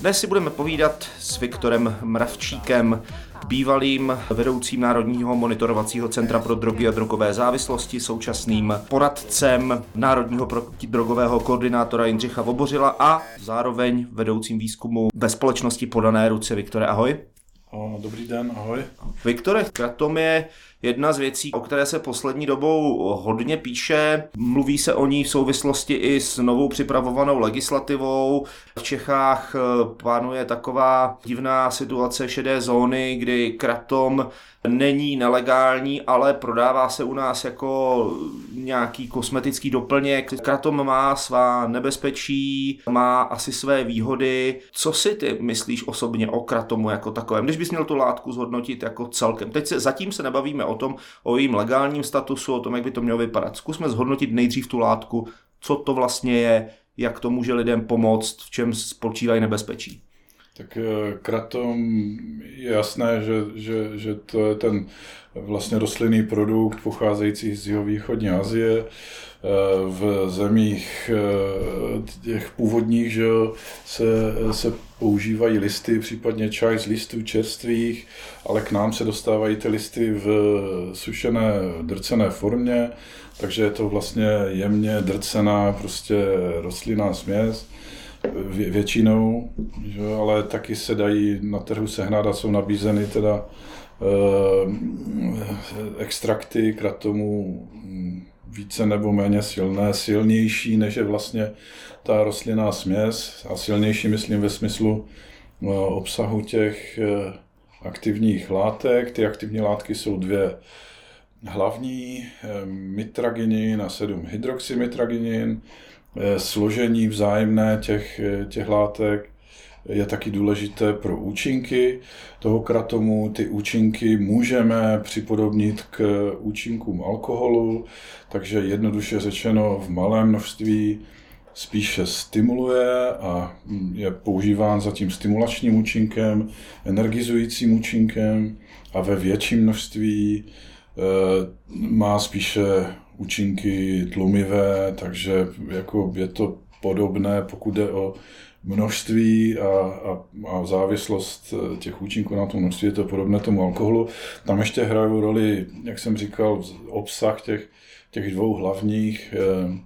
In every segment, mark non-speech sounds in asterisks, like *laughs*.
Dnes si budeme povídat s Viktorem Mravčíkem, bývalým vedoucím Národního monitorovacího centra pro drogy a drogové závislosti, současným poradcem Národního protidrogového koordinátora Jindřicha Vobořila a zároveň vedoucím výzkumu ve společnosti Podané ruce. Viktore, ahoj. Dobrý den, ahoj. Viktore, Kratom je jedna z věcí, o které se poslední dobou hodně píše. Mluví se o ní v souvislosti i s novou připravovanou legislativou. V Čechách eh, panuje taková divná situace šedé zóny, kdy kratom není nelegální, ale prodává se u nás jako nějaký kosmetický doplněk. Kratom má svá nebezpečí, má asi své výhody. Co si ty myslíš osobně o kratomu jako takovém, když bys měl tu látku zhodnotit jako celkem? Teď se, zatím se nebavíme o tom, o jejím legálním statusu, o tom, jak by to mělo vypadat. Zkusme zhodnotit nejdřív tu látku, co to vlastně je, jak to může lidem pomoct, v čem spočívají nebezpečí. Tak eh, kratom je jasné, že, že, že to je ten vlastně rostlinný produkt pocházející z jihovýchodní Asie. Eh, v zemích eh, těch původních že se, se používají listy, případně čaj z listů čerstvých, ale k nám se dostávají ty listy v sušené, drcené formě, takže je to vlastně jemně drcená prostě rostlinná směs vě, většinou, že, ale taky se dají na trhu sehnat a jsou nabízeny teda eh, extrakty kratomu více nebo méně silné, silnější než je vlastně ta rostlinná směs a silnější myslím ve smyslu eh, obsahu těch eh, aktivních látek. Ty aktivní látky jsou dvě hlavní, mitraginin a 7 hydroxymitraginin. Složení vzájemné těch, těch látek je taky důležité pro účinky toho kratomu. Ty účinky můžeme připodobnit k účinkům alkoholu, takže jednoduše řečeno v malém množství spíše stimuluje a je používán za tím stimulačním účinkem, energizujícím účinkem a ve větším množství e, má spíše účinky tlumivé, takže jako je to podobné, pokud jde o množství a, a, a závislost eh, těch účinků na tom množství je to podobné tomu alkoholu. Tam ještě hrají roli, jak jsem říkal, obsah těch, těch dvou hlavních eh,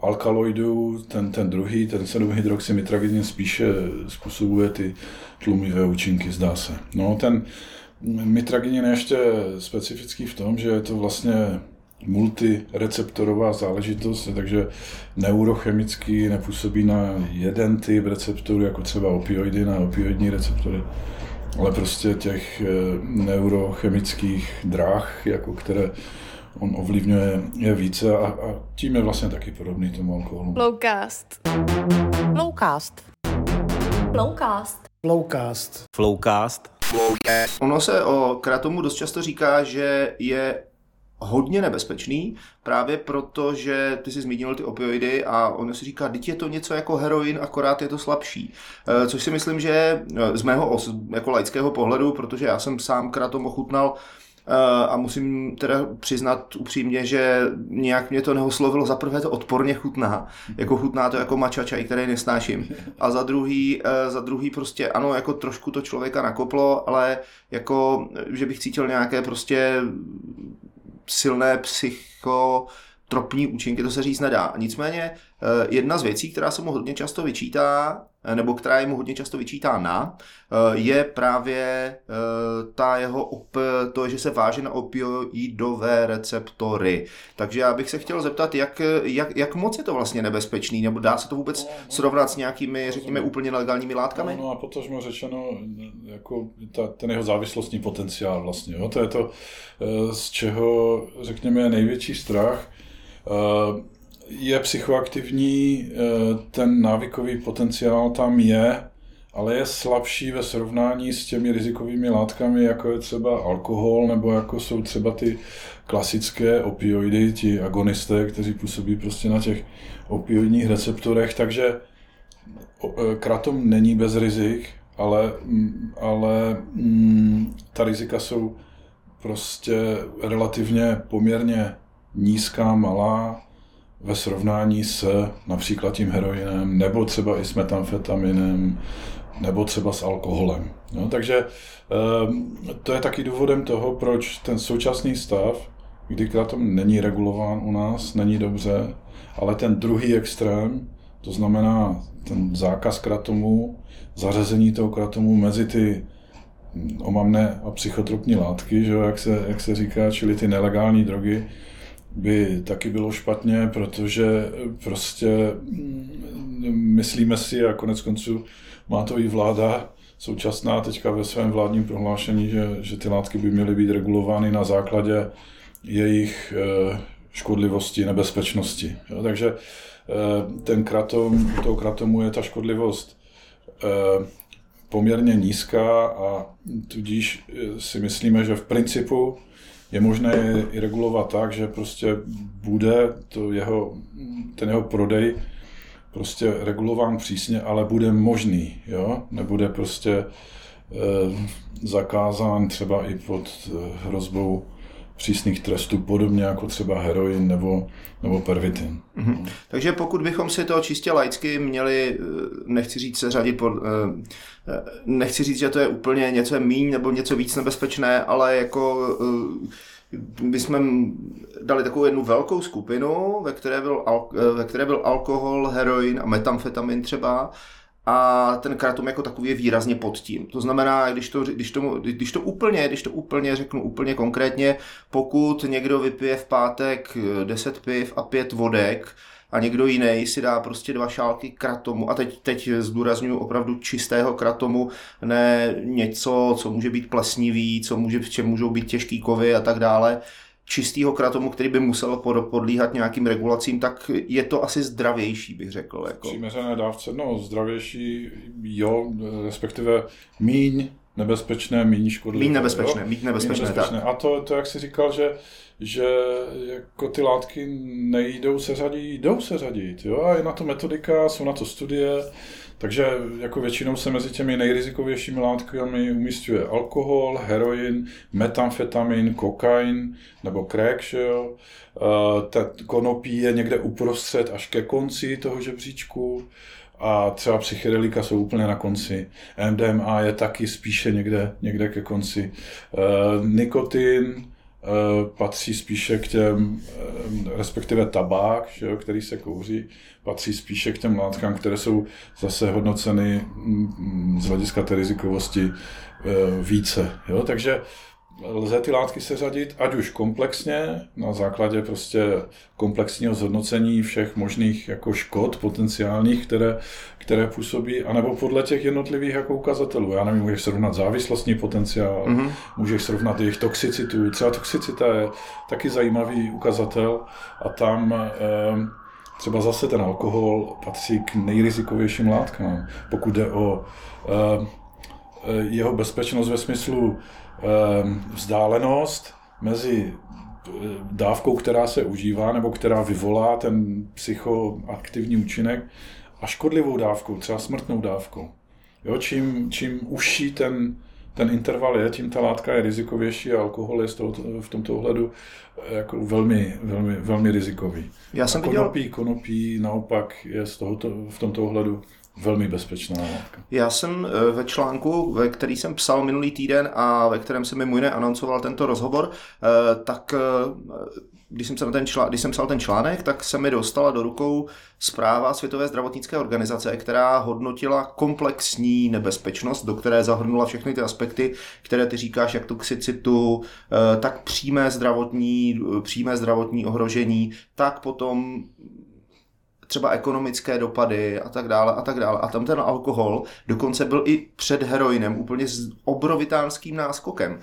alkaloidů, ten, ten druhý, ten 7-hydroxymitragidin spíše způsobuje ty tlumivé účinky, zdá se. No, ten mitraginin je ještě specifický v tom, že je to vlastně multireceptorová záležitost, takže neurochemicky nepůsobí na jeden typ receptorů, jako třeba opioidy na opioidní receptory, ale prostě těch eh, neurochemických dráh, jako které on ovlivňuje je více a, a tím je vlastně taky podobný tomu alkoholu. Flowcast. Flowcast. Flowcast. Flowcast. Flowcast. Ono se o kratomu dost často říká, že je hodně nebezpečný, právě proto, že ty jsi zmínil ty opioidy a ono si říká, teď je to něco jako heroin, akorát je to slabší. Eh, což si myslím, že eh, z mého jako laického pohledu, protože já jsem sám kratom ochutnal, eh, a musím teda přiznat upřímně, že nějak mě to neoslovilo. Za prvé to odporně chutná, jako chutná to jako mača čaj, který nesnáším. A za druhý, za druhý prostě ano, jako trošku to člověka nakoplo, ale jako, že bych cítil nějaké prostě silné psychotropní účinky, to se říct nedá. Nicméně jedna z věcí, která se mu hodně často vyčítá, eh, nebo která je mu hodně často vyčítána, eh, je právě ta jeho op, to, že se váže na opioidové receptory. Takže já bych se chtěl zeptat, jak, jak, jak moc je to vlastně nebezpečný, nebo dá se to vůbec srovnat s nějakými, řekněme, úplně nelegálními látkami? No, no a potažmo řečeno, jako ta, ten jeho závislostní potenciál vlastně, jo? to je to, z čeho, řekněme, největší strach je psychoaktivní, ten návykový potenciál tam je, ale je slabší ve srovnání s těmi rizikovými látkami, jako je třeba alkohol, nebo jako jsou třeba ty klasické opioidy, ti agonisté, kteří působí prostě na těch opioidních receptorech, takže e, kratom není bez rizik, ale, ale mm, ta rizika jsou prostě relativně poměrně nízká, malá, ve srovnání s například tím heroinem nebo třeba i s metamfetaminem nebo třeba s alkoholem. No, takže to je taky důvodem toho, proč ten současný stav, kdy kratom není regulován u nás, není dobře, ale ten druhý extrém, to znamená ten zákaz kratomu, zařazení toho kratomu mezi ty omamné a psychotropní látky, že, jak, se, jak se říká, čili ty nelegální drogy, by taky bylo špatně, protože prostě mm, myslíme si a konec konců má to i vláda současná teďka ve svém vládním prohlášení, že, že ty látky by měly být regulovány na základě jejich eh, škodlivosti, nebezpečnosti. Jo, takže eh, ten kratom, u toho kratomu je ta škodlivost eh, poměrně nízká a tudíž si myslíme, že v principu je možné je i regulovat tak, že prostě bude to jeho, ten jeho prodej prostě regulován přísně, ale bude možný, jo? Nebude prostě e, zakázán třeba i pod hrozbou přísných trestů, podobně jako třeba heroin nebo, nebo pervitin. Mm-hmm. Takže pokud bychom si to čistě laicky měli, eh, nechci říct seřadit pod, eh, eh, nechci říct, že to je úplně něco míň nebo něco víc nebezpečné, ale jako my jsme dali takovou jednu velkou skupinu, ve které byl, ve které byl alkohol, heroin a metamfetamin třeba, a ten kratom jako takový je výrazně pod tím. To znamená, když to, když to, když to úplně, když to úplně řeknu úplně konkrétně, pokud někdo vypije v pátek 10 piv a 5 vodek, a někdo jiný si dá prostě dva šálky kratomu a teď, teď zdůraznuju opravdu čistého kratomu, ne něco, co může být plesnivý, co může, v čem můžou být těžký kovy a tak dále, čistého kratomu, který by musel podlíhat nějakým regulacím, tak je to asi zdravější, bych řekl. Jako. Přiměřené dávce, no zdravější, jo, respektive míň nebezpečné, méně škodlivé. Méně nebezpečné, méně nebezpečné, nebezpečné. Tak. A to, to, jak jsi říkal, že, že jako ty látky nejdou se řadit, jdou se řadit, jo, a je na to metodika, jsou na to studie, takže jako většinou se mezi těmi nejrizikovějšími látkami umístuje alkohol, heroin, metamfetamin, kokain nebo crack, že jo. Ta konopí je někde uprostřed až ke konci toho žebříčku a třeba psychedelika jsou úplně na konci. MDMA je taky spíše někde, někde ke konci. Nikotin, Eh, patří spíše k těm, eh, respektive tabák, že jo, který se kouří, patří spíše k těm látkám, které jsou zase hodnoceny mm, z hlediska té rizikovosti eh, více. Jo? Takže lze ty látky seřadit, ať už komplexně, na základě prostě komplexního zhodnocení všech možných jako škod potenciálních, které, které působí, anebo podle těch jednotlivých jako ukazatelů. Já nevím, můžeš srovnat závislostní potenciál, mm-hmm. můžeš srovnat jejich toxicitu. Třeba toxicita je taky zajímavý ukazatel a tam eh, třeba zase ten alkohol patří k nejrizikovějším látkám, pokud jde o eh, jeho bezpečnost ve smyslu Ehm, vzdálenost mezi eh, dávkou, která se užívá nebo která vyvolá ten psychoaktivní účinek a škodlivou dávkou, třeba smrtnou dávkou. Jo, čím, čím užší ten, ten interval je, tím ta látka je rizikovější a alkohol je z toho, v tomto ohledu eh, jako velmi, velmi, velmi rizikový. Já jsem a konopí, viděl... konopí naopak je z tohoto, v tomto ohledu velmi bezpečná látka. Já jsem eh, ve článku, ve který jsem psal minulý týden a ve kterém se mi jiné anoncoval tento rozhovor, eh, tak když jsem, se na ten člá, když jsem psal ten článek, tak se mi dostala do rukou zpráva Světové zdravotnické organizace, která hodnotila komplexní nebezpečnost, do které zahrnula všechny ty aspekty, které ty říkáš, jak toxicitu, tak přímé zdravotní, přímé zdravotní ohrožení, tak potom třeba ekonomické dopady a tak dále a tak dále. A tam ten alkohol dokonce byl i před heroinem úplně s obrovitánským náskokem.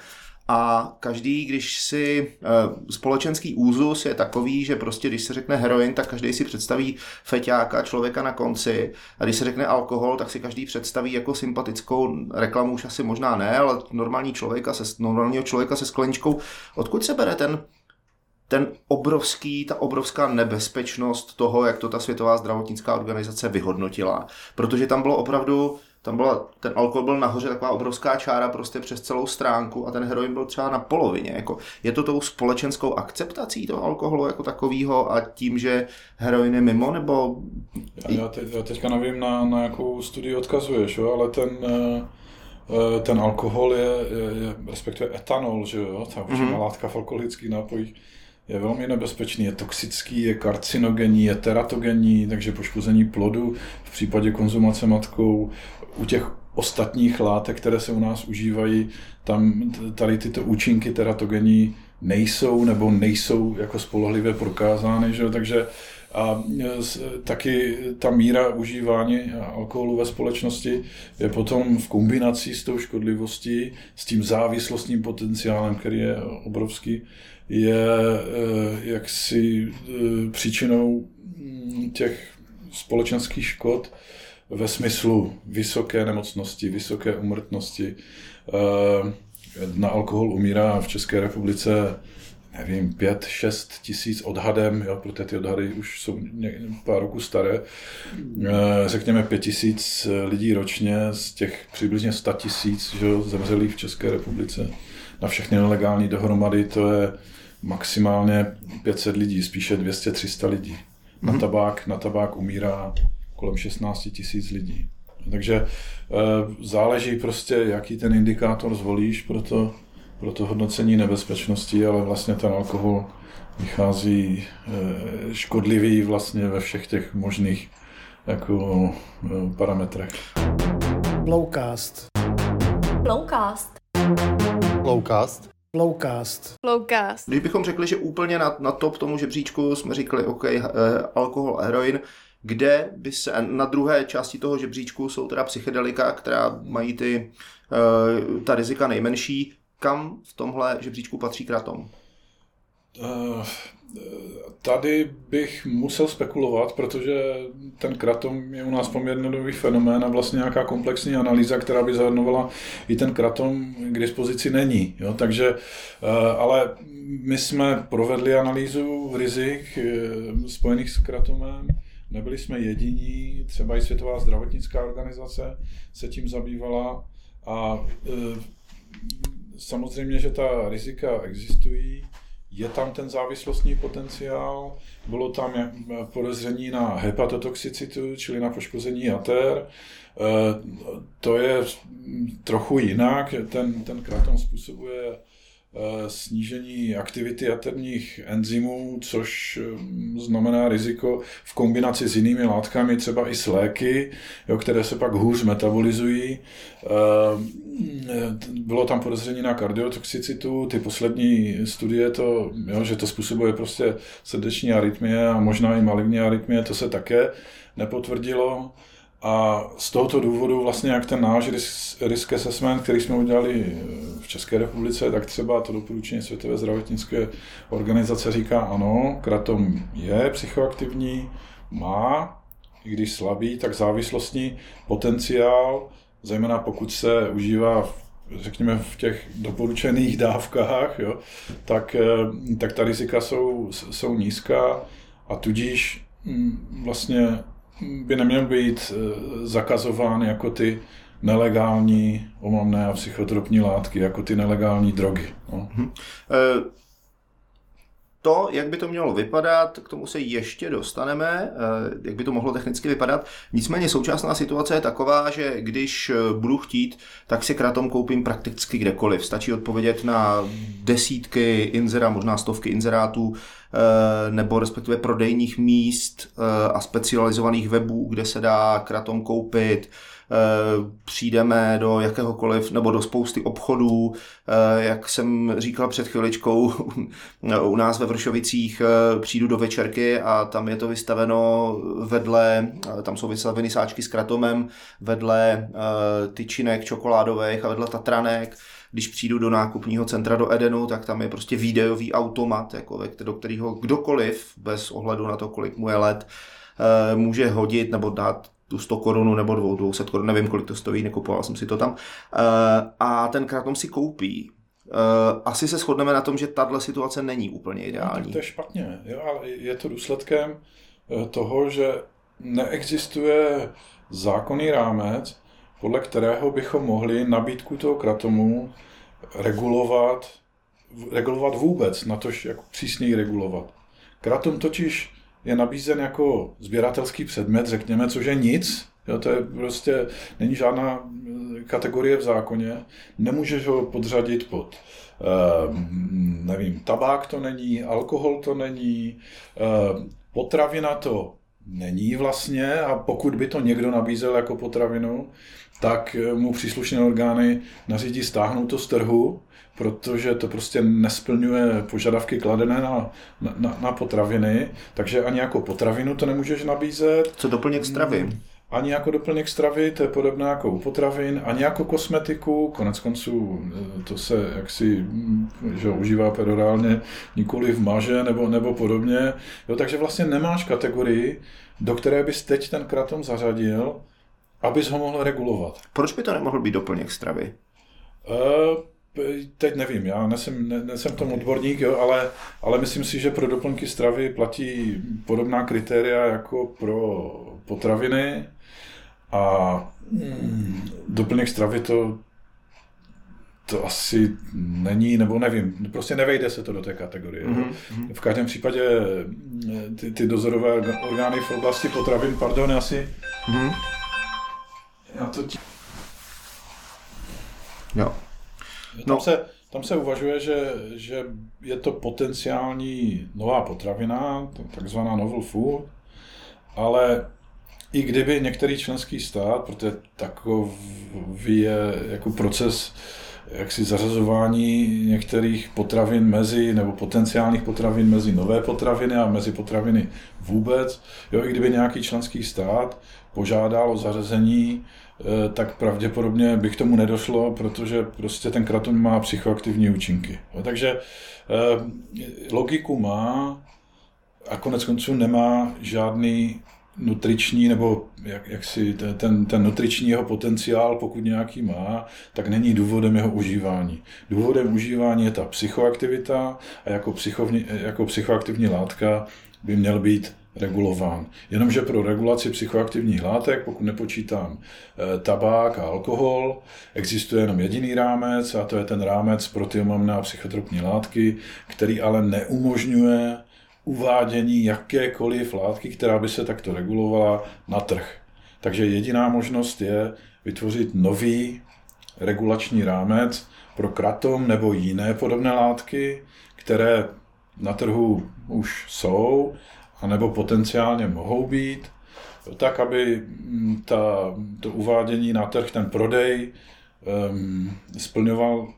A každý, když si e, společenský úzus je takový, že prostě když se řekne heroin, tak každý si představí feťáka, člověka na konci. A když se řekne alkohol, tak si každý představí jako sympatickou reklamu, už asi možná ne, ale normální člověka se, normálního člověka se skleničkou. Odkud se bere ten ten obrovský, ta obrovská nebezpečnost toho, jak to ta Světová zdravotnická organizace vyhodnotila. Protože tam bylo opravdu tam byla, ten alkohol byl nahoře taková obrovská čára prostě přes celou stránku a ten heroin byl třeba na polovině. Jako, je to tou společenskou akceptací toho alkoholu jako takového a tím, že heroin je mimo, nebo... Já, já, teď, já teďka nevím, na, na jakou studii odkazuješ, jo, ale ten, eh, eh, ten alkohol je, je, je respektive etanol, že jo, ta mm-hmm. látka v alkoholických nápojích, je velmi nebezpečný, je toxický, je karcinogenní, je teratogenní, takže poškození plodu v případě konzumace matkou u těch ostatních látek, které se u nás užívají, tam tady tyto účinky teratogenní nejsou nebo nejsou jako spolehlivě prokázány, že? takže a taky ta míra užívání alkoholu ve společnosti je potom v kombinaci s tou škodlivostí, s tím závislostním potenciálem, který je obrovský, je eh, jaksi příčinou těch společenských škod ve smyslu vysoké nemocnosti, vysoké umrtnosti. Eh, na alkohol umírá v České republice nevím, pět, šest tisíc odhadem, jo, protože ty odhady už jsou pár roku staré, řekněme pět tisíc lidí ročně z těch přibližně sta tisíc zemřelých v České republice na všechny nelegální dohromady, to je maximálně 500 lidí, spíše 200-300 lidí. Na mhm. tabák, na tabák umírá kolem 16 tisíc lidí. Takže e, záleží prostě, jaký ten indikátor zvolíš pro to, pro to hodnocení nebezpečnosti, ale vlastně ten alkohol vychází e, škodlivý vlastně ve všech těch možných jako, e, parametrech. Lowcast. Lowcast. Lowcast. Lowcast. Lowcast. Když bychom řekli, že úplně na, na top tomu žebříčku jsme říkali, OK, eh, alkohol a heroin, kde by se, na druhé části toho žebříčku jsou teda psychedelika, která mají ty, eh, ta rizika nejmenší, kam v tomhle žebříčku patří kratom? Uh, Tady bych musel spekulovat, protože ten kratom je u nás poměrně nový fenomén a vlastně nějaká komplexní analýza, která by zahrnovala i ten kratom k dispozici není. Jo? Takže, eh, ale my jsme provedli analýzu rizik eh, spojených s kratomem, nebyli jsme jediní, třeba i Světová zdravotnická organizace se tím zabývala a eh, samozřejmě, že ta rizika existují, je tam ten závislostní potenciál, bylo tam podezření na hepatotoxicitu, čili na poškození jater. Eh, to je trochu jinak, ten, ten kratom způsobuje snížení aktivity jaterních enzymů, což eh, znamená riziko v kombinaci s jinými látkami, třeba i s léky, jo, které se pak hůř metabolizují. Eh, bylo tam podezření na kardiotoxicitu, ty poslední studie, to, jo, že to způsobuje prostě srdeční arytmie a možná i maligní arytmie, to se také nepotvrdilo. A z tohoto důvodu vlastně jak ten náš risk assessment, který jsme udělali v České republice, tak třeba to doporučení Světové zdravotnické organizace říká ano, kratom je psychoaktivní, má, i když slabý, tak závislostní potenciál, zejména pokud se užívá v řekněme v těch doporučených dávkách, jo, tak, eh, tak ta rizika jsou, jsou nízká a tudíž mm, vlastně by neměl být eh, zakazován jako ty nelegální omamné a psychotropní látky, jako ty nelegální drogy. No. Hmm. To, jak by to mělo vypadat, k tomu se ještě dostaneme, jak by to mohlo technicky vypadat. Nicméně současná situace je taková, že když budu chtít, tak si kratom koupím prakticky kdekoliv. Stačí odpovědět na desítky inzerá, možná stovky inzerátů Eh, nebo respektive prodejních míst eh, a specializovaných webů, kde se dá kratom koupit, eh, přijdeme do jakéhokoliv, nebo do spousty obchodů, jak jsem říkal před chviličkou, *laughs* u nás ve Vršovicích přijdu do večerky a tam je to vystaveno vedle, tam jsou vystaveny sáčky s kratomem, vedle tyčinek čokoládových a vedle tatranek, když přijdu do nákupního centra do Edenu, tak tam je prostě videový automat, jako, do kterého kdokoliv, bez ohledu na to, kolik mu je let, eh, může hodit nebo dát tu 100 korunu nebo 200 korun, nevím, kolik to stojí, nekupoval jsem si to tam. Eh, a ten kratom si koupí. Eh, asi se shodneme na tom, že tahle situace není úplně ideální. No, to je špatně, jo, ale je to důsledkem toho, že neexistuje zákonný rámec, podle kterého bychom mohli nabídku toho kratomu regulovat, regulovat vůbec, na tož jak přísněji regulovat. Kratom totiž je nabízen jako sběratelský předmět, řekněme, což je nic, Jo, to je prostě, není žádná eh, kategorie v zákoně, nemůžeš ho podřadit pod, uh, nevím, tabák to není, alkohol to není, uh, potravina to není vlastně. A pokud by to někdo nabízel jako potravinu, tak mu příslušné orgány nařídí stáhnout to z trhu, protože to prostě nesplňuje požadavky kladené na, na, na potraviny, takže ani jako potravinu to nemůžeš nabízet. Co doplněk stravy? Hmm ani jako doplněk stravy, to je podobné jako u potravin, ani jako kosmetiku, konec konců eh, to se jaksi hm, že užívá pedorálně nikoli v maže nebo, nebo podobně. Jo, takže vlastně nemáš kategorii, do které bys teď ten kratom zařadil, abys ho mohl regulovat. Proč by to nemohl být doplněk stravy? Uh, teď nevím, já nejsem, ne, nejsem v tom odborník, jo, ale, ale myslím si, že pro doplňky stravy platí podobná kritéria jako pro potraviny a mm, doplněk stravy to, to asi není, nebo nevím, prostě nevejde se to do té kategorie. Mm-hmm. V každém případě mm, ty, ty dozorové orgány v oblasti potravin, pardon, asi... Mm-hmm. Já to ti... Jo. Tam, no. se, tam se uvažuje, že, že je to potenciální nová potravina, takzvaná novel food, ale i kdyby některý členský stát, protože takový je jako proces jaksi zařazování některých potravin mezi, nebo potenciálních potravin mezi nové potraviny a mezi potraviny vůbec. Jo, i kdyby nějaký členský stát požádal o zařazení, eh, tak pravděpodobně by k tomu nedošlo, protože prostě ten kraton má psychoaktivní účinky. Takže eh, logiku má a konec konců nemá žádný nutriční, nebo jak, jak si ten, ten nutriční jeho potenciál, pokud nějaký má, tak není důvodem jeho užívání. Důvodem užívání je ta psychoaktivita a jako, psychovní, jako psychoaktivní látka by měl být regulován. Jenomže pro regulaci psychoaktivních látek, pokud nepočítám e, tabák a alkohol, existuje jenom jediný rámec a to je ten rámec pro ty a psychotropní látky, který ale neumožňuje uvádění jakékoliv látky, která by se takto regulovala na trh. Takže jediná možnost je vytvořit nový regulační rámec pro kratom nebo jiné podobné látky, které na trhu už jsou, anebo potenciálně mohou být, tak, aby ta, to uvádění na trh, ten prodej um, splňoval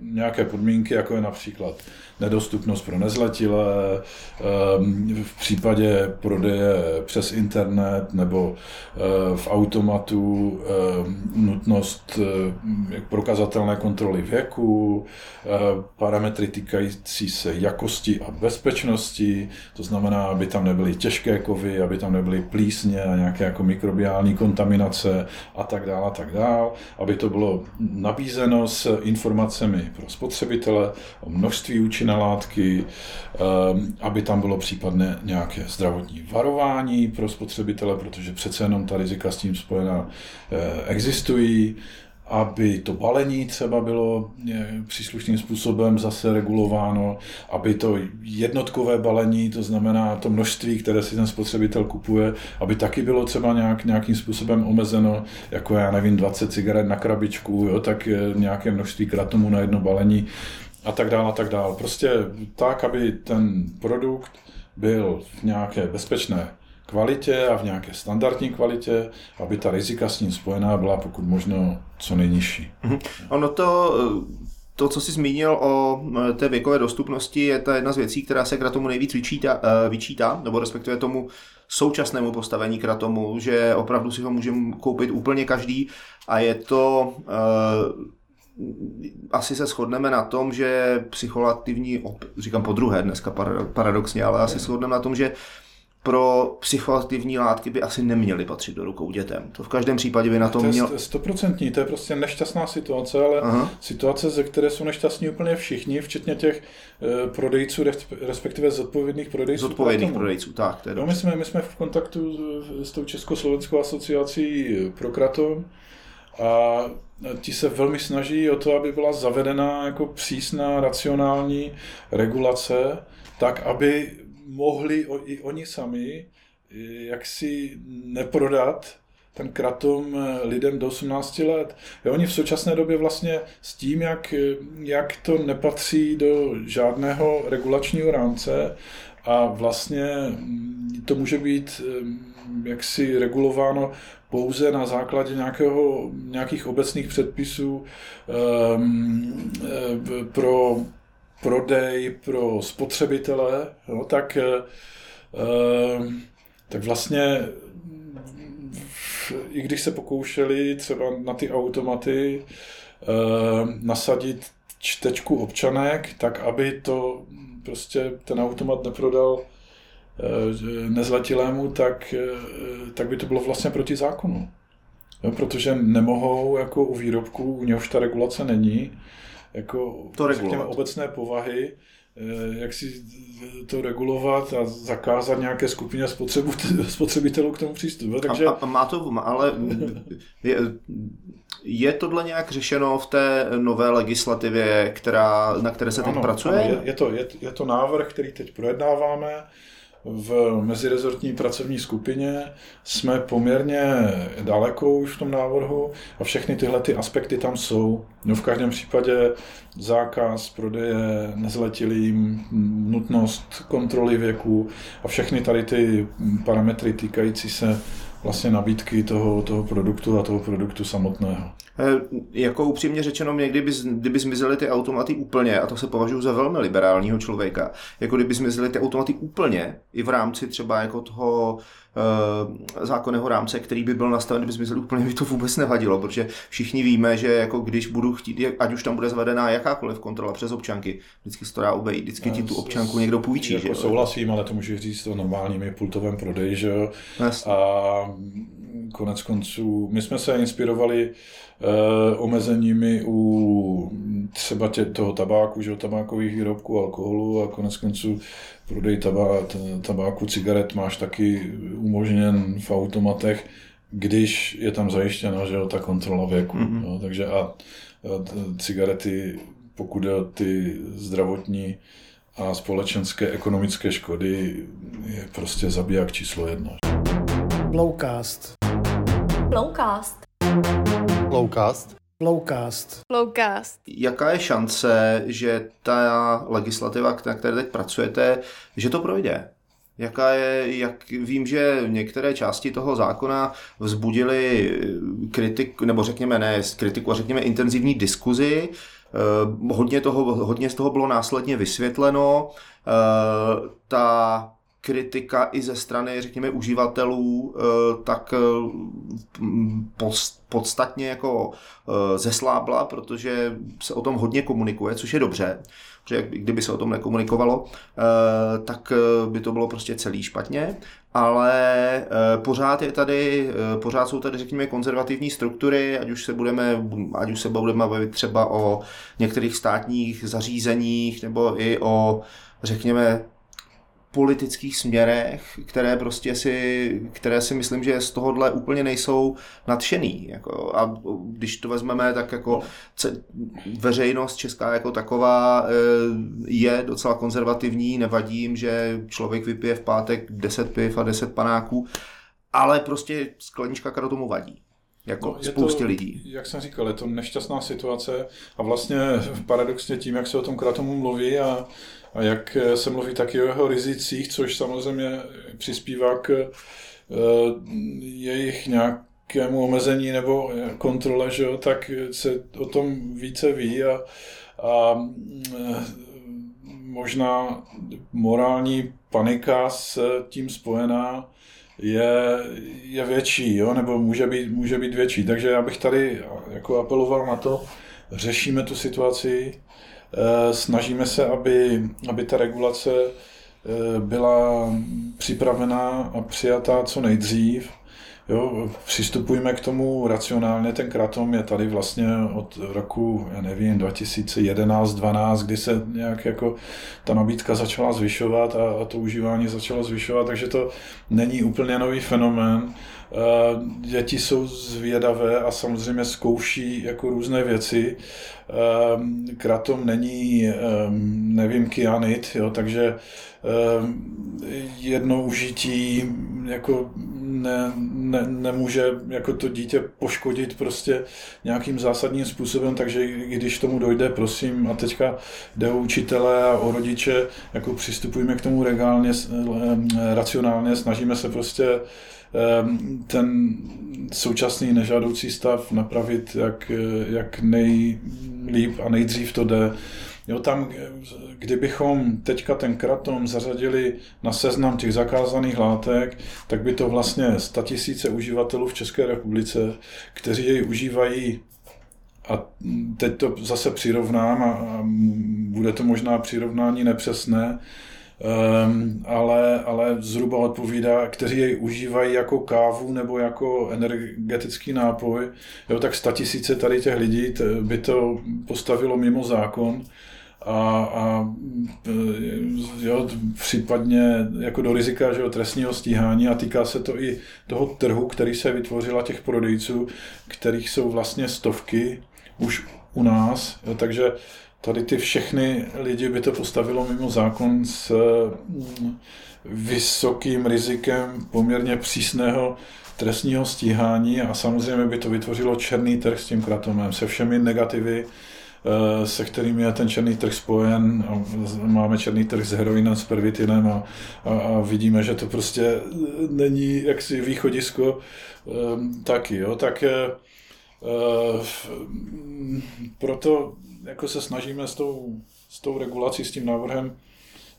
nějaké podmínky, jako je například nedostupnost pro nezletilé, ehm, v případě prodeje přes internet nebo eh, v automatu ehm, nutnost eh, prokazatelné kontroly věku, eh, parametry týkající se jakosti a bezpečnosti, to znamená, aby tam nebyly těžké kovy, aby tam nebyly plísně a nějaké jako mikrobiální kontaminace a tak dále, a tak dále, aby to bylo nabízeno s informacemi pro spotřebitele o množství účinné látky, ehm, aby tam bylo případné nějaké zdravotní varování pro spotřebitele, protože přece jenom ta rizika s tím spojená eh, existují, aby to balení třeba bylo eh, příslušným způsobem zase regulováno, aby to jednotkové balení, to znamená to množství, které si ten spotřebitel kupuje, aby taky bylo třeba nějak, nějakým způsobem omezeno, jako já nevím, 20 cigaret na krabičku, jo, tak nějaké množství kratomu na jedno balení a tak dále, a tak dále. Prostě tak, aby ten produkt byl v nějaké bezpečné kvalitě a v nějaké standardní kvalitě, aby ta rizika s ním spojená byla pokud možno co nejnižší. Mhm. Ono to, to, co jsi zmínil o e, té věkové dostupnosti, je ta jedna z věcí, která se kratomu nejvíc vyčítá, e, vyčítá nebo respektive tomu současnému postavení kratomu, že opravdu si ho můžeme koupit úplně každý a je to asi se shodneme na tom, že psychoaktivní, říkám po druhé dneska paradoxně, ale asi shodneme na tom, že pro psychoaktivní látky by asi neměly patřit do rukou dětem. To v každém případě by na tom měl... To je stoprocentní, to je prostě nešťastná situace, ale Aha. situace, ze které jsou nešťastní úplně všichni, včetně těch e, prodejců, respektive zodpovědných prodejců. Zodpovědných prodejců, tak. To je no, my, jsme, my jsme v kontaktu s tou Československou asociací Prokratom a ti se velmi snaží o to, aby byla zavedena jako přísná racionální regulace, tak aby mohli i oni sami jaksi neprodat ten kratom lidem do 18 let. Jo, oni v současné době vlastně s tím, jak, jak to nepatří do žádného regulačního rámce a vlastně to může být jaksi regulováno pouze na základě nějakého, nějakých obecných předpisů um, pro prodej pro spotřebitele, no, tak, um, tak vlastně i když se pokoušeli třeba na ty automaty um, nasadit čtečku občanek, tak aby to prostě ten automat neprodal Eh, nezletilému, tak, eh, tak by to bylo vlastně proti zákonu. Protože nemohou jako u výrobků, u něhož ta regulace není, jako to řekněme, obecné povahy, eh, jak si to regulovat a zakázat nějaké skupině spotřebu, *laughs* spotřebitelů k tomu přístupu. Takže... A, a má to, ale *laughs* je, je tohle nějak řešeno v té nové legislativě, která, na které se teď ano, pracuje? Ano, je, je, to, je, je to návrh, který teď projednáváme v mezirezortní pracovní skupině jsme poměrně daleko už v tom návrhu a všechny tyhle ty aspekty tam jsou. No v každém případě zákaz prodeje nezletilým, nutnost kontroly věku a všechny tady ty parametry týkající se vlastně nabídky toho, toho produktu a toho produktu samotného. Eh, jako upřímně řečeno, mě kdyby, kdyby zmizely ty automaty úplně, a to se považuji za velmi liberálního člověka, jako kdyby zmizely ty automaty úplně, i v rámci třeba jako toho uh, zákonného rámce, který by byl nastaven, kdyby zmizely úplně, by to vůbec nevadilo, protože všichni víme, že jako když budu chtít, ať už tam bude zavedená jakákoliv kontrola přes občanky, vždycky se to dá obejít, vždycky ti tu občanku někdo půjčí. Jako že souhlasím, ale to můžu říct o normálními pultovém prodeji, že jo. A konec konců, my jsme se inspirovali Eh, omezeními u třeba tě, toho tabáku, že, tabákových výrobků, alkoholu a konec konců prodej tabá, tabáku, cigaret máš taky umožněn v automatech, když je tam zajištěna že, ta kontrola věku. Mm-hmm. No, takže a, a cigarety, pokud je ty zdravotní a společenské ekonomické škody, je prostě zabiják číslo jedna. Blowcast. Blowcast. Flowcast. Flowcast. Flowcast. Jaká je šance, že ta legislativa, na které teď pracujete, že to projde? Jaká je, jak vím, že některé části toho zákona vzbudily kritik, nebo řekněme ne kritiku, a řekněme intenzivní diskuzi. Eh, hodně, toho, hodně z toho bylo následně vysvětleno. Eh, ta kritika i ze strany, řekněme, uživatelů, eh, tak eh, podstatně jako eh, zeslábla, protože se o tom hodně komunikuje, což je dobře, protože kdyby se o tom nekomunikovalo, tak by to bylo prostě celý špatně, ale pořád je tady, pořád jsou tady, řekněme, konzervativní struktury, ať už se budeme, ať už se budeme bavit třeba o některých státních zařízeních, nebo i o, řekněme, politických směrech, které prostě si, které si myslím, že z tohohle úplně nejsou nadšený. Jako, a když to vezmeme, tak jako veřejnost česká jako taková eh, je docela konzervativní, nevadí jim, že člověk vypije v pátek 10 piv a 10 panáků, ale prostě sklenička karu tomu vadí. Jako no, spoustě to, lidí. Jak jsem říkal, je to nešťastná situace a vlastně paradoxně tím, jak se o tom kratomu mluví a a jak eh, se mluví taky o jeho rizicích, což samozřejmě přispívá k eh, jejich nějakému omezení nebo kontrole, že jo, tak se o tom více ví a, a eh, možná morální panika s tím spojená je, je větší, jo, nebo může být, může být větší. Takže já bych tady jako apeloval na to, řešíme tu situaci, Eh, snažíme se, aby, aby ta regulace eh, byla připravená a přijatá co nejdřív. Jo, přistupujme k tomu racionálně, ten kratom je tady vlastně od roku, já nevím, 2011-12, kdy se nějak jako ta nabídka začala zvyšovat a, a to užívání začalo zvyšovat, takže to není úplně nový fenomén. Eh, děti jsou zvědavé a samozřejmě zkouší jako různé věci. Eh, kratom není, eh, nevím, kyanit, jo, takže jedno užití jako ne, ne, nemůže jako to dítě poškodit prostě nějakým zásadním způsobem, takže když tomu dojde, prosím, a teďka jde o učitele a o rodiče, jako přistupujeme k tomu regálně, racionálně, snažíme se prostě ten současný nežádoucí stav napravit, jak, jak nejlíp a nejdřív to jde. Jo, tam, kdybychom teďka ten kratom zařadili na seznam těch zakázaných látek, tak by to vlastně tisíce uživatelů v České republice, kteří jej užívají a teď to zase přirovnám a, a bude to možná přirovnání nepřesné, Um, ale, ale zhruba odpovídá, kteří jej užívají jako kávu nebo jako energetický nápoj, jo, tak tisíce tady těch lidí by to postavilo mimo zákon. A, a jo, případně jako do rizika že jo, trestního stíhání. A týká se to i toho trhu, který se vytvořila těch prodejců, kterých jsou vlastně stovky už u nás, jo, takže tady ty všechny lidi by to postavilo mimo zákon s mm, vysokým rizikem poměrně přísného trestního stíhání a samozřejmě by to vytvořilo černý trh s tím kratomem, se všemi negativy, eh, se kterými je ten černý trh spojen. Máme černý trh s heroinem, s pervitinem a, a, a vidíme, že to prostě není jaksi východisko eh, taky. Jo. Tak eh, proto jako se snažíme s tou, s tou regulací, s tím návrhem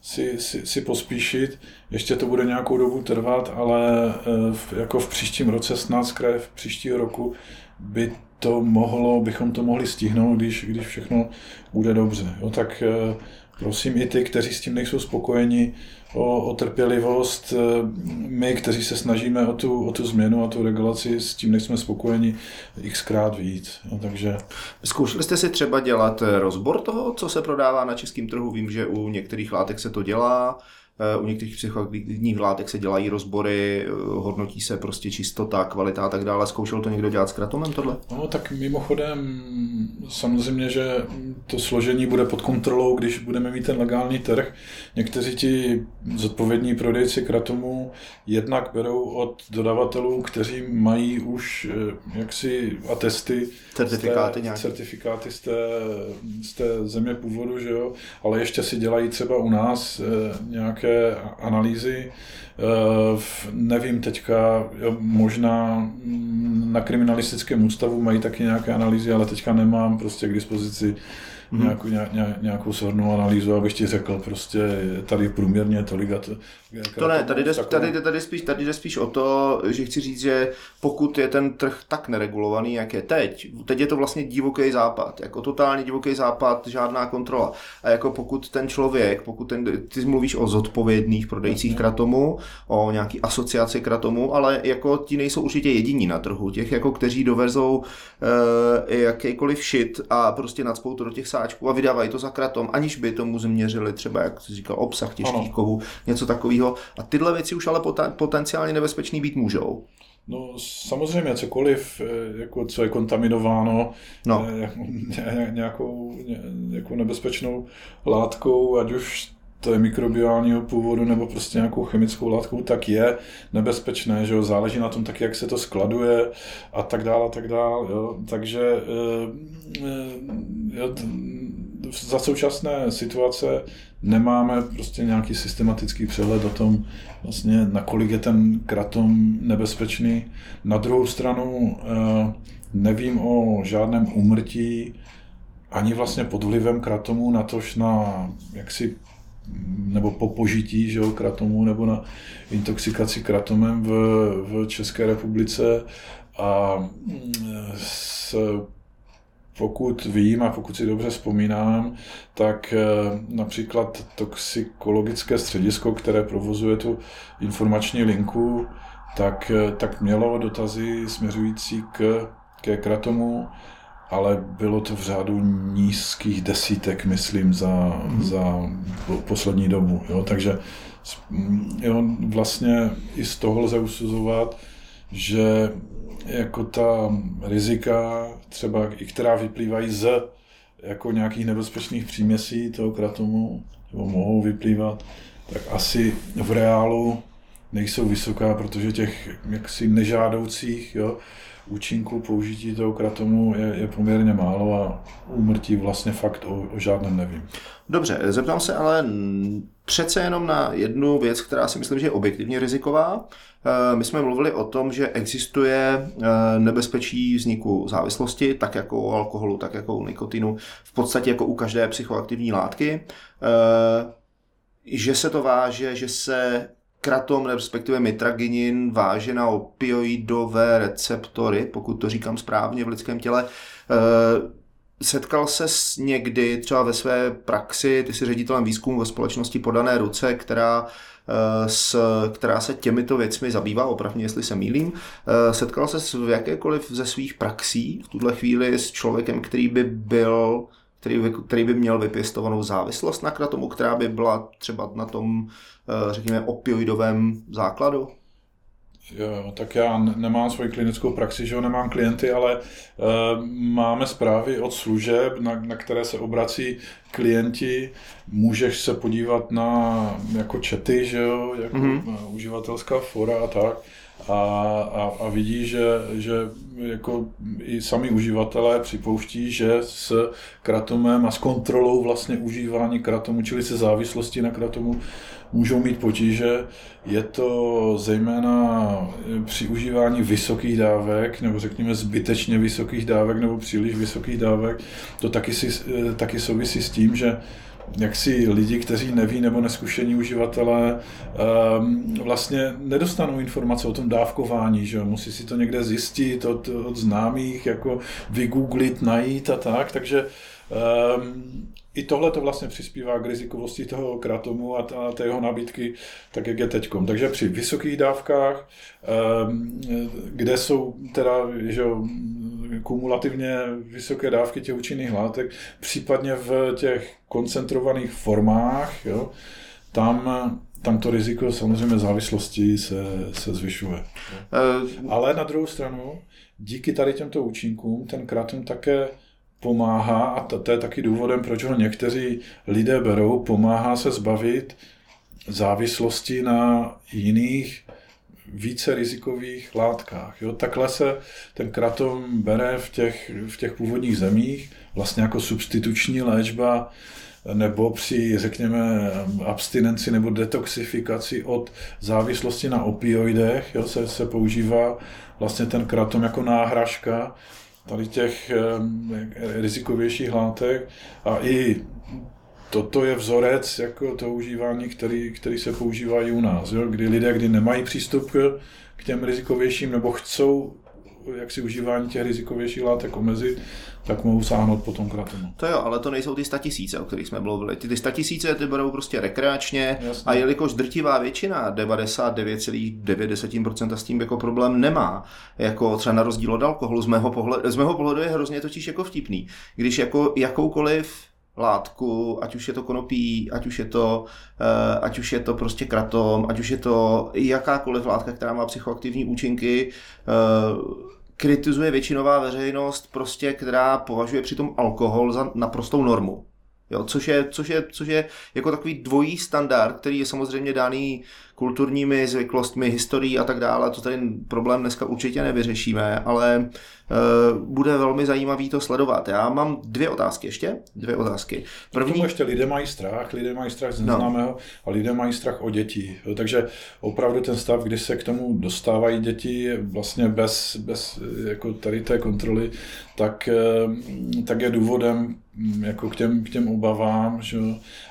si, si, si pospíšit. Ještě to bude nějakou dobu trvat, ale eh, v, jako v příštím roce, snad z v příštího roku, by to mohlo, bychom to mohli stihnout, když, když všechno bude dobře. Jo, tak eh, prosím i ty, kteří s tím nejsou spokojeni, o, o trpělivost. Eh, my, kteří se snažíme o tu, o tu změnu a tu regulaci, s tím nejsme spokojeni xkrát víc. No, takže... Zkoušeli jste si třeba dělat eh, rozbor toho, co se prodává na českém trhu? Vím, že u některých látek se to dělá. Eh, u některých psychoaktivních látek se dělají rozbory, eh, hodnotí se prostě čistota, kvalita a tak dále. Zkoušel to někdo dělat s kratomem tohle? No tak mimochodem samozřejmě, že to složení bude pod kontrolou, když budeme mít ten legální trh. Někteří ti zodpovědní prodejci kratomu jednak berou od dodavatelů, kteří mají už eh, jaksi atesty, certifikáty, z té, certifikáty z té, z té země původu, že jo? ale ještě si dělají třeba u nás nějaké nějaké analýzy. Eh, nevím teďka, možná na kriminalistickém ústavu mají taky nějaké analýzy, ale teďka nemám prostě k dispozici mm-hmm. nějakou, ně, nějakou sornou analýzu, abych ti řekl, prostě tady průměrně tolik a to, to ne, tady jde, tady, tady, spíš, tady jde spíš o to, že chci říct, že pokud je ten trh tak neregulovaný, jak je teď, teď je to vlastně divoký západ, jako totálně divoký západ, žádná kontrola. A jako pokud ten člověk, pokud ten, ty mluvíš o zodpovědných prodejcích kratomu, o nějaký asociaci kratomu, ale jako ti nejsou určitě jediní na trhu, těch jako kteří dovezou e, jakýkoliv shit a prostě nadspou to do těch sáčků a vydávají to za kratom, aniž by tomu změřili třeba, jak jsi říkal, obsah těžkých kovů, něco takového. A tyhle věci už ale potenciálně nebezpečný být můžou. No samozřejmě cokoliv, eh, jako, co je kontaminováno no. Eh, *laughs* nějakou, nějakou nebezpečnou látkou, ať už to je mikrobiálního původu nebo prostě nějakou chemickou látkou, tak je nebezpečné, že jo? záleží na tom taky, jak se to skladuje a tak dále a tak dále. Jo? Takže eh, jo, za současné situace nemáme prostě nějaký systematický přehled o tom, vlastně, nakolik je ten kratom nebezpečný. Na druhou stranu eh, nevím o žádném umrtí ani vlastně pod vlivem kratomu, natož na jaksi nebo po požití že jo, kratomu nebo na intoxikaci kratomem v, v České republice a s, pokud vím a pokud si dobře vzpomínám, tak eh, například toxikologické středisko, které provozuje tu informační linku, tak, eh, tak mělo dotazy směřující k, ke kratomu, ale bylo to v řádu nízkých desítek, myslím, za, mm. za poslední dobu. Jo? Takže jo, vlastně i z toho lze usuzovat, že jako ta rizika, třeba i která vyplývají z jako nějakých nebezpečných příměsí toho kratomu, nebo mohou vyplývat, tak asi v reálu nejsou vysoká, protože těch jaksi nežádoucích jo, účinků použití toho kratomu je, je poměrně málo a úmrtí vlastně fakt o, o žádném nevím. Dobře, zeptám se ale přece jenom na jednu věc, která si myslím, že je objektivně riziková. Eh, my jsme mluvili o tom, že existuje eh, nebezpečí vzniku závislosti, tak jako u alkoholu, tak jako u nikotinu, v podstatě jako u každé psychoaktivní látky. Eh, že se to váže, že se kratom, respektive mitraginin, váže na opioidové receptory, pokud to říkám správně v lidském těle. Setkal se někdy třeba ve své praxi, ty jsi ředitelem výzkumu ve společnosti Podané ruce, která Eh, s, která se těmito věcmi zabývá, opravdu jestli se mýlím. Eh, setkal se v jakékoliv ze svých praxí v tuhle chvíli s člověkem, který by byl který by, který by měl vypěstovanou závislost na kratomu, která by byla třeba na tom, eh, řekněme, opioidovém základu? Jo, tak já nemám svoji klinickou praxi, že jo, nemám klienty, ale e, máme zprávy od služeb, na, na které se obrací klienti. Můžeš se podívat na jako čety, že jo, jako mm-hmm. uživatelská fora a tak. A, a, a vidí, že, že jako i sami uživatelé připouští, že s kratomem a s kontrolou vlastně užívání kratomu, čili se závislosti na kratomu, můžou mít potíže. Je to zejména při užívání vysokých dávek, nebo řekněme zbytečně vysokých dávek, nebo příliš vysokých dávek. To taky, si, taky souvisí s tím, že jak si lidi, kteří neví nebo neskušení uživatelé um, vlastně nedostanou informace o tom dávkování, že musí si to někde zjistit od, od známých, jako vygooglit, najít a tak, takže um, i tohle to vlastně přispívá k rizikovosti toho kratomu a, ta, té jeho nabídky, tak jak je teďkom. Takže při vysokých dávkách, ehm, kde jsou teda že, kumulativně vysoké dávky těch účinných látek, případně v těch koncentrovaných formách, jo, tam tam to riziko samozřejmě závislosti se, se zvyšuje. Uh, Ale na druhou stranu, díky tady těmto účinkům, ten kratom také pomáhá, a to, to je taky důvodem, proč ho někteří lidé berou, pomáhá se zbavit závislosti na jiných více rizikových látkách. Jo? Takhle se ten kratom bere v těch, v těch původních zemích, vlastně jako substituční léčba nebo při, řekněme, abstinenci nebo detoxifikaci od závislosti na opioidech, jo, se, se používá vlastně ten kratom jako náhražka tady těch rizikovějších látek a i toto je vzorec jako to užívání, který, který se používá i u nás, jo? kdy lidé, kdy nemají přístup k, k těm rizikovějším nebo chcou jak si užívání těch rizikovějších látek omezit, tak mohou sáhnout potom kratonu. To jo, ale to nejsou ty statisíce, o kterých jsme mluvili. Ty, ty statisíce ty berou prostě rekreačně Jasně. a jelikož drtivá většina, 99,9% s tím jako problém nemá, jako třeba na rozdíl od alkoholu, z mého pohledu, z mého pohledu je hrozně totiž jako vtipný. Když jako jakoukoliv látku, ať už je to konopí, ať už je to, uh, ať už je to prostě kratom, ať už je to jakákoliv látka, která má psychoaktivní účinky, uh, kritizuje většinová veřejnost, prostě, která považuje přitom alkohol za naprostou normu. Jo, což, je, což, je, což je jako takový dvojí standard, který je samozřejmě daný kulturními zvyklostmi, historií a tak dále. To ten problém dneska určitě nevyřešíme, ale uh, bude velmi zajímavý to sledovat. Já mám dvě otázky ještě. Dvě otázky. První... Ještě lidé mají strach, lidé mají strach z no. neznámého no. a lidé mají strach o děti. Takže opravdu ten stav, kdy se k tomu dostávají děti vlastně bez, bez jako tady té kontroly, tak, eh, tak je důvodem jako k těm, k těm obavám, že,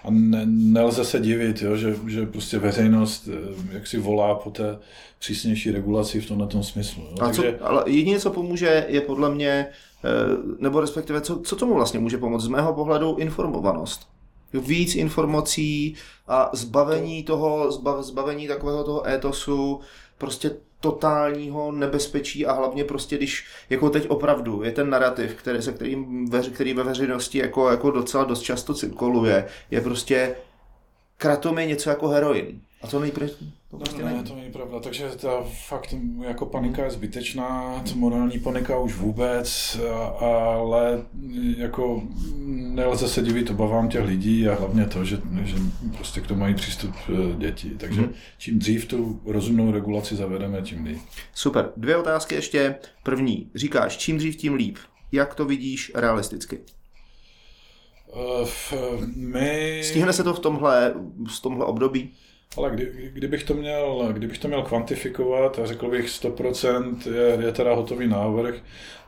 a ne, nelze se divit, jo, že, že prostě veřejnost Eh, jak si volá po té přísnější regulaci v tomhle tom smyslu. Jo. A Takže... co, ale jediné, co pomůže, je podle mě, eh, nebo respektive, co, co tomu vlastně může pomoct? Z mého pohledu informovanost. víc informací a zbavení toho, zbav, zbavení takového toho étosu, prostě totálního nebezpečí a hlavně prostě, když jako teď opravdu je ten narrativ, který, se kterým, který ve veřejnosti jako, jako docela dost často cirkuluje, je prostě kratom je něco jako heroin. A to nejprve, to prostě no, ne, to není pravda, takže ta fakt jako panika je zbytečná, to morální panika už vůbec, ale jako nelze se divit obavám těch lidí a hlavně to, že, že prostě k tomu mají přístup e, děti. Takže hmm. čím dřív tu rozumnou regulaci zavedeme, tím líp. Super. Dvě otázky ještě. První. Říkáš, čím dřív, tím líp. Jak to vidíš realisticky? Uh, my... Stihne se to v tomhle, v tomhle období? Ale kdy, kdybych, to měl, kdybych to měl kvantifikovat a řekl bych 100% je, je teda hotový návrh,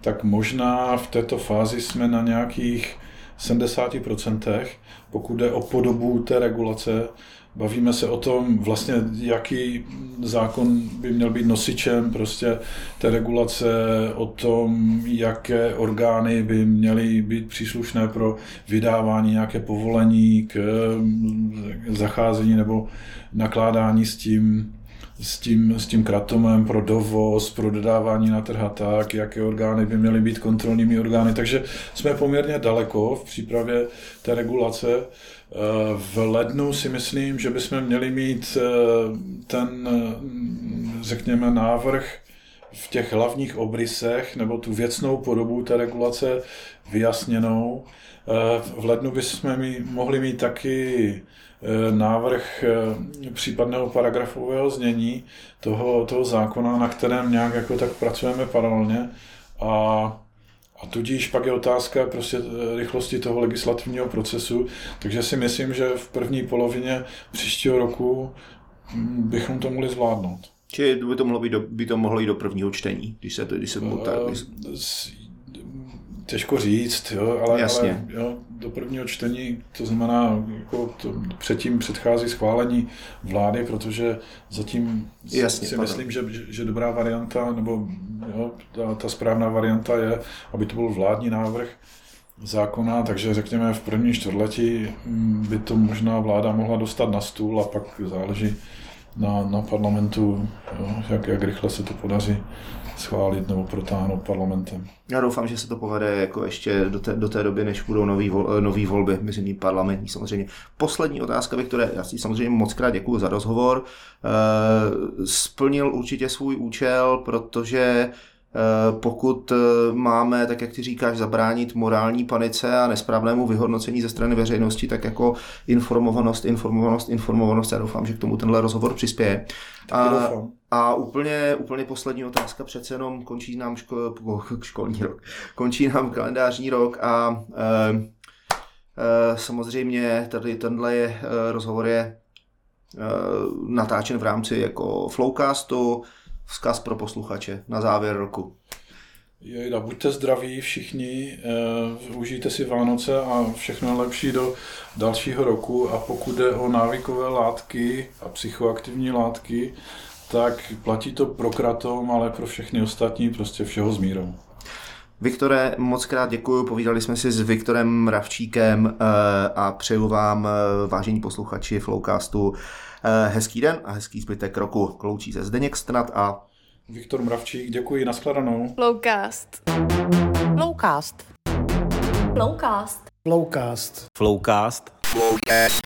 tak možná v této fázi jsme na nějakých 70%, pokud jde o podobu té regulace, Bavíme se o tom vlastně, jaký zákon by měl být nosičem prostě té regulace, o tom, jaké orgány by měly být příslušné pro vydávání nějaké povolení k zacházení nebo nakládání s tím, s tím, s tím kratomem pro dovoz, pro dodávání na trh a tak, jaké orgány by měly být kontrolními orgány. Takže jsme poměrně daleko v přípravě té regulace. Eh, v lednu si myslím, že bychom měli mít eh, ten, eh, řekněme, návrh v těch hlavních obrysech nebo tu věcnou podobu té regulace vyjasněnou. V lednu bychom mohli mít taky návrh případného paragrafového znění toho, toho zákona, na kterém nějak jako tak pracujeme paralelně. A a tudíž pak je otázka prostě eh, rychlosti toho legislativního procesu, takže si myslím, že v první polovině příštího roku hm, bychom to mohli zvládnout. Či by to mohlo, být do, by to mohlo jít do prvního čtení, když se to, když se mu tak... Těžko říct, jo, ale, ale jo, do prvního čtení, to znamená, jako to předtím předchází schválení vlády, protože zatím Jasně, si pardon. myslím, že, že dobrá varianta, nebo jo, ta, ta správná varianta je, aby to byl vládní návrh zákona, takže řekněme v první čtvrtletí mm, by to možná vláda mohla dostat na stůl a pak záleží na, na parlamentu, jo, jak, jak rychle se to podaří schválit nebo protáhnout parlamentem. Já doufám, že se to povede jako ještě do té, do té doby, než budou nový, vol, nový volby, ní parlamentní samozřejmě. Poslední otázka, které já si samozřejmě moc krát děkuji za rozhovor. E, splnil určitě svůj účel, protože Eh, pokud eh, máme, tak jak ty říkáš, zabránit morální panice a nesprávnému vyhodnocení ze strany veřejnosti, tak jako informovanost, informovanost, informovanost. Já doufám, že k tomu tenhle rozhovor přispěje. A, a úplně, úplně poslední otázka, přece jenom končí nám ško, *laughs* školní rok, končí nám kalendářní rok a e, e, samozřejmě tady tenhle je, rozhovor je e, natáčen v rámci jako Flowcastu, vzkaz pro posluchače na závěr roku? Jejda, buďte zdraví všichni, uh, užijte si Vánoce a všechno lepší do dalšího roku a pokud jde o návykové látky a psychoaktivní látky, tak platí to pro kratom, ale pro všechny ostatní prostě všeho s mírou. Viktore, moc krát děkuji, povídali jsme si s Viktorem Mravčíkem eh, a přeju vám, eh, vážení posluchači Flowcastu, hezký den a hezký zbytek roku. Kloučí se Zdeněk Strnat a Viktor Mravčík, děkuji, nashledanou. Flowcast. Flowcast. Flowcast. Flowcast. Flowcast. Flowcast.